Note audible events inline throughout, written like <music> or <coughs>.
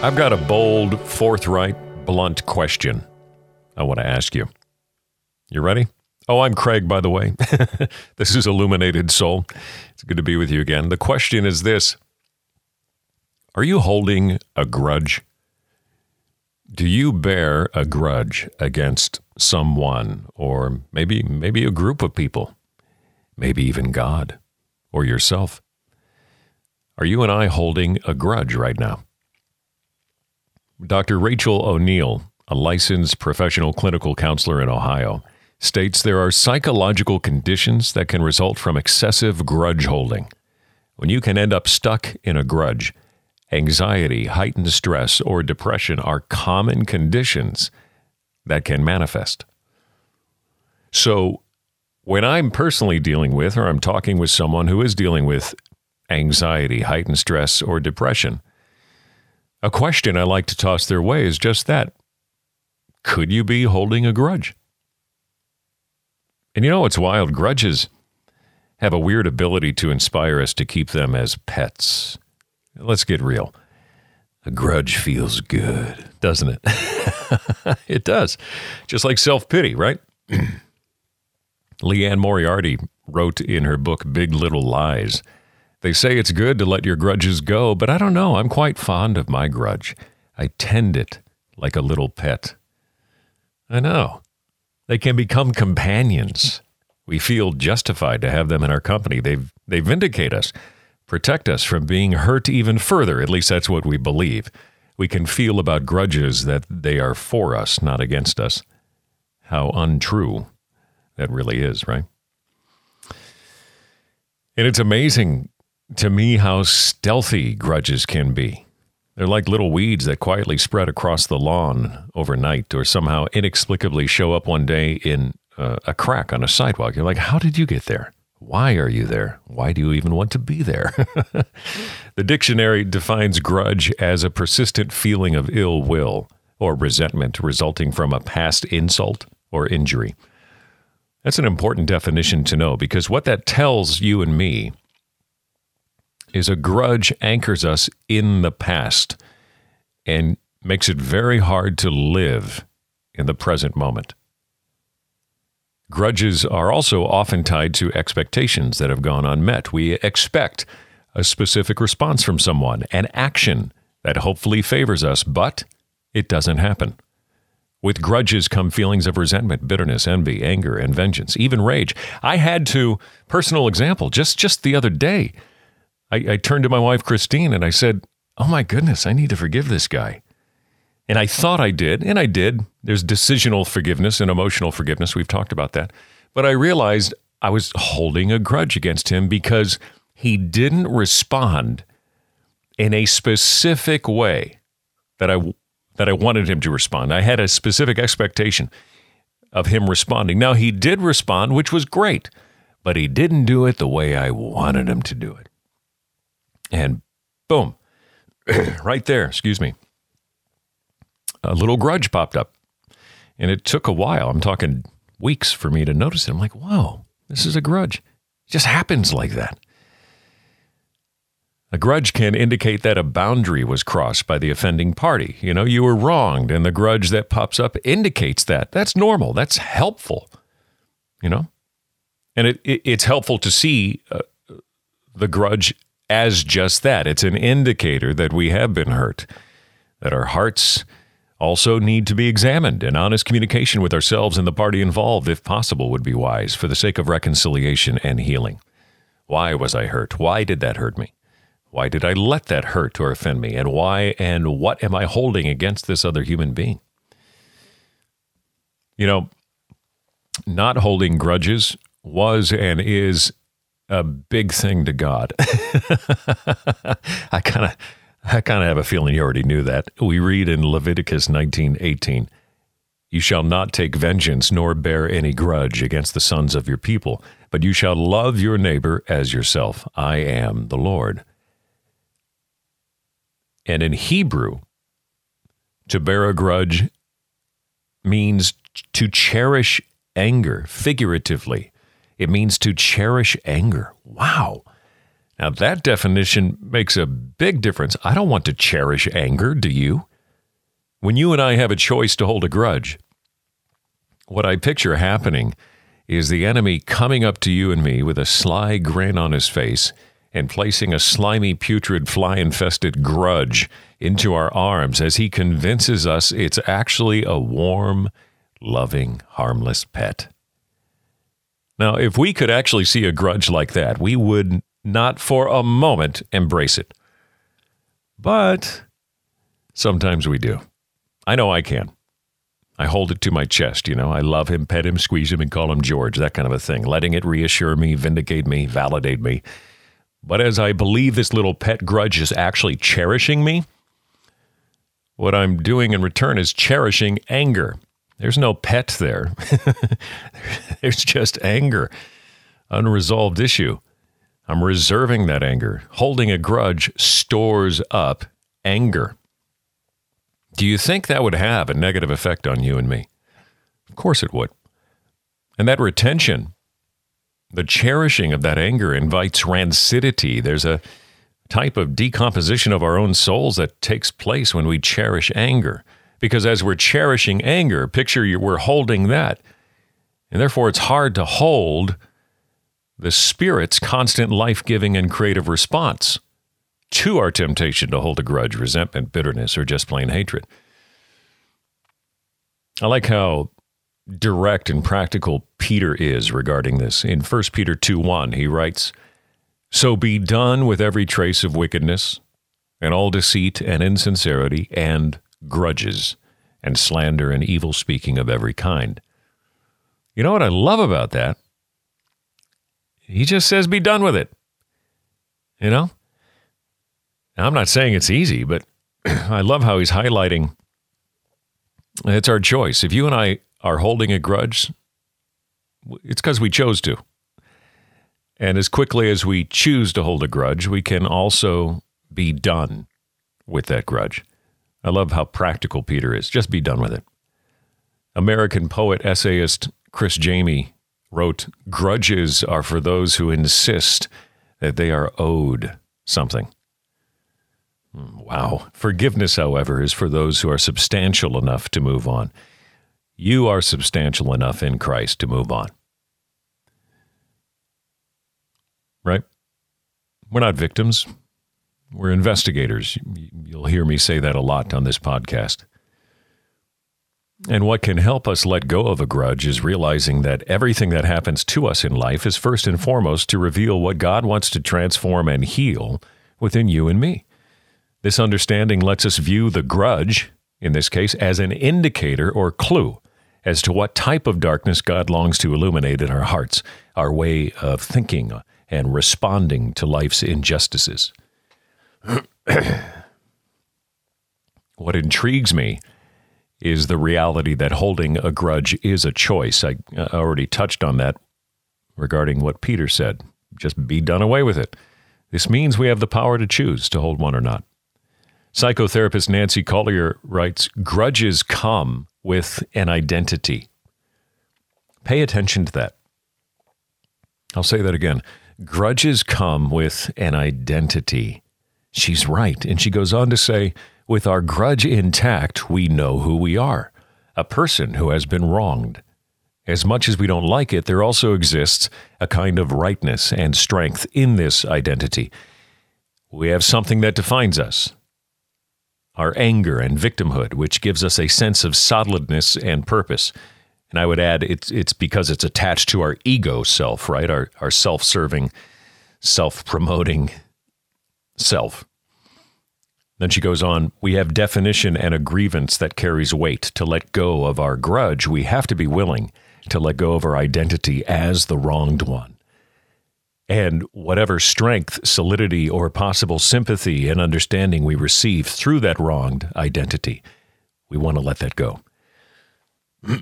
I've got a bold, forthright, blunt question I want to ask you. You ready? Oh, I'm Craig, by the way. <laughs> this is Illuminated Soul. It's good to be with you again. The question is this Are you holding a grudge? Do you bear a grudge against someone or maybe maybe a group of people? Maybe even God or yourself? Are you and I holding a grudge right now? Dr. Rachel O'Neill, a licensed professional clinical counselor in Ohio, states there are psychological conditions that can result from excessive grudge holding. When you can end up stuck in a grudge, anxiety, heightened stress, or depression are common conditions that can manifest. So, when I'm personally dealing with, or I'm talking with someone who is dealing with anxiety, heightened stress, or depression, a question I like to toss their way is just that Could you be holding a grudge? And you know, it's wild. Grudges have a weird ability to inspire us to keep them as pets. Let's get real. A grudge feels good, doesn't it? <laughs> it does. Just like self pity, right? <clears throat> Liane Moriarty wrote in her book Big Little Lies they say it's good to let your grudges go, but I don't know. I'm quite fond of my grudge. I tend it like a little pet. I know. They can become companions. We feel justified to have them in our company. They they vindicate us, protect us from being hurt even further. At least that's what we believe. We can feel about grudges that they are for us, not against us. How untrue that really is, right? And it's amazing to me how stealthy grudges can be. They're like little weeds that quietly spread across the lawn overnight or somehow inexplicably show up one day in uh, a crack on a sidewalk. You're like, how did you get there? Why are you there? Why do you even want to be there? <laughs> the dictionary defines grudge as a persistent feeling of ill will or resentment resulting from a past insult or injury. That's an important definition to know because what that tells you and me is a grudge anchors us in the past and makes it very hard to live in the present moment. Grudges are also often tied to expectations that have gone unmet. We expect a specific response from someone, an action that hopefully favors us, but it doesn't happen. With grudges come feelings of resentment, bitterness, envy, anger, and vengeance, even rage. I had to, personal example, just just the other day, I, I turned to my wife, Christine, and I said, Oh my goodness, I need to forgive this guy. And I thought I did, and I did. There's decisional forgiveness and emotional forgiveness. We've talked about that. But I realized I was holding a grudge against him because he didn't respond in a specific way that I that I wanted him to respond. I had a specific expectation of him responding. Now he did respond, which was great, but he didn't do it the way I wanted him to do it. And boom, <clears throat> right there, excuse me, a little grudge popped up. And it took a while. I'm talking weeks for me to notice it. I'm like, whoa, this is a grudge. It just happens like that. A grudge can indicate that a boundary was crossed by the offending party. You know, you were wronged, and the grudge that pops up indicates that. That's normal. That's helpful. You know? And it, it it's helpful to see uh, the grudge as just that. It's an indicator that we have been hurt, that our hearts also need to be examined, and honest communication with ourselves and the party involved, if possible, would be wise for the sake of reconciliation and healing. Why was I hurt? Why did that hurt me? Why did I let that hurt or offend me? And why and what am I holding against this other human being? You know, not holding grudges was and is a big thing to God. <laughs> I kind of I kind of have a feeling you already knew that. We read in Leviticus 19:18, "You shall not take vengeance nor bear any grudge against the sons of your people, but you shall love your neighbor as yourself. I am the Lord." And in Hebrew, to bear a grudge means to cherish anger figuratively it means to cherish anger. Wow. Now, that definition makes a big difference. I don't want to cherish anger, do you? When you and I have a choice to hold a grudge, what I picture happening is the enemy coming up to you and me with a sly grin on his face and placing a slimy, putrid, fly infested grudge into our arms as he convinces us it's actually a warm, loving, harmless pet. Now, if we could actually see a grudge like that, we would not for a moment embrace it. But sometimes we do. I know I can. I hold it to my chest, you know. I love him, pet him, squeeze him, and call him George, that kind of a thing, letting it reassure me, vindicate me, validate me. But as I believe this little pet grudge is actually cherishing me, what I'm doing in return is cherishing anger. There's no pet there. <laughs> There's just anger, unresolved issue. I'm reserving that anger. Holding a grudge stores up anger. Do you think that would have a negative effect on you and me? Of course it would. And that retention, the cherishing of that anger invites rancidity. There's a type of decomposition of our own souls that takes place when we cherish anger. Because as we're cherishing anger, picture you, we're holding that. And therefore, it's hard to hold the Spirit's constant life giving and creative response to our temptation to hold a grudge, resentment, bitterness, or just plain hatred. I like how direct and practical Peter is regarding this. In 1 Peter 2 1, he writes, So be done with every trace of wickedness, and all deceit and insincerity, and grudges, and slander and evil speaking of every kind. You know what I love about that? He just says, Be done with it. You know? Now, I'm not saying it's easy, but <clears throat> I love how he's highlighting it's our choice. If you and I are holding a grudge, it's because we chose to. And as quickly as we choose to hold a grudge, we can also be done with that grudge. I love how practical Peter is. Just be done with it. American poet, essayist Criss Jami wrote Grudges are for those who insist that they are owed something. Hmm, wow. Forgiveness, however, is for those who are substantial enough to move on. You are substantial enough in Christ to move on. Right? We're not victims. We're investigators. You'll hear me say that a lot on this podcast. And what can help us let go of a grudge is realizing that everything that happens to us in life is first and foremost to reveal what God wants to transform and heal within you and me. This understanding lets us view the grudge, in this case, as an indicator or clue as to what type of darkness God longs to illuminate in our hearts, our way of thinking and responding to life's injustices. <coughs> what intrigues me is the reality that holding a grudge is a choice. I already touched on that regarding what Peter said. Just be done away with it. This means we have the power to choose to hold one or not. Psychotherapist Nancy Colier writes Grudges come with an identity. Pay attention to that. I'll say that again. Grudges come with an identity. She's right. And she goes on to say, with our grudge intact, we know who we are a person who has been wronged. As much as we don't like it, there also exists a kind of rightness and strength in this identity. We have something that defines us, our anger and victimhood, which gives us a sense of solidness and purpose. And I would add, it's, it's because it's attached to our ego self, right? Our, our self serving, self promoting self. Then she goes on, we have definition and a grievance that carries weight. To let go of our grudge, we have to be willing to let go of our identity as the wronged one and whatever strength, solidity, or possible sympathy and understanding we receive through that wronged identity, we want to let that go. <clears throat>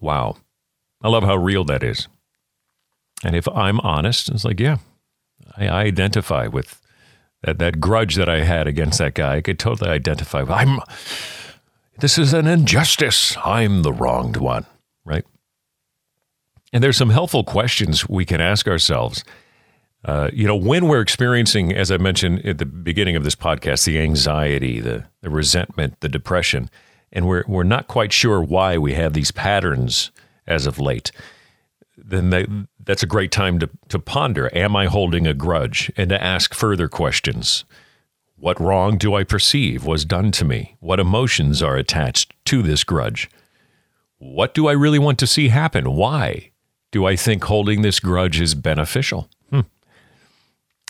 wow. I love how real that is. And if I'm honest, it's like, yeah, I, I identify with that, that grudge that I had against that guy. I could totally identify. I'm, this is an injustice. I'm the wronged one, right? And there's some helpful questions we can ask ourselves Uh, you know, when we're experiencing, as I mentioned at the beginning of this podcast, the anxiety, the, the resentment, the depression, and we're, we're not quite sure why we have these patterns as of late, then they, that's a great time to, to ponder Am I holding a grudge? And to ask further questions. What wrong do I perceive was done to me? What emotions are attached to this grudge? What do I really want to see happen? Why do I think holding this grudge is beneficial? Hmm.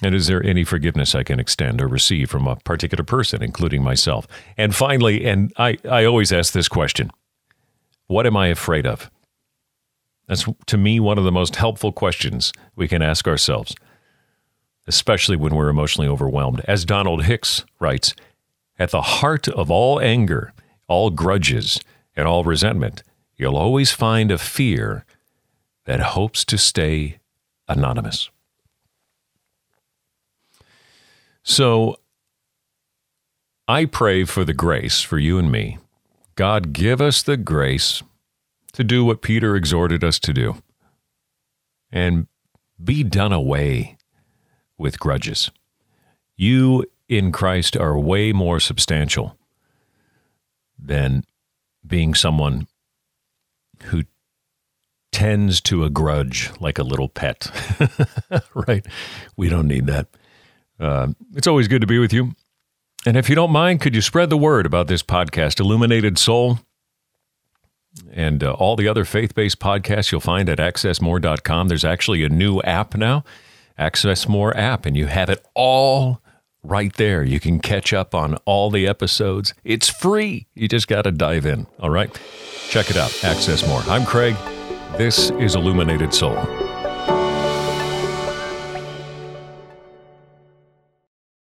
And is there any forgiveness I can extend or receive from a particular person, including myself? And finally, and I, I always ask this question What am I afraid of? That's, to me, one of the most helpful questions we can ask ourselves, especially when we're emotionally overwhelmed. As Donald Hicks writes, at the heart of all anger, all grudges, and all resentment, you'll always find a fear that hopes to stay anonymous. So I pray for the grace for you and me. God, give us the grace to do what Peter exhorted us to do and be done away with grudges. You in Christ are way more substantial than being someone who tends to a grudge like a little pet. <laughs> right? We don't need that. Uh, it's always good to be with you. And if you don't mind, could you spread the word about this podcast, Illuminated Soul? And uh, all the other faith based podcasts you'll find at accessmore.com. There's actually a new app now, Access More app, and you have it all right there. You can catch up on all the episodes. It's free. You just got to dive in. All right. Check it out. Access More. I'm Craig. This is Illuminated Soul.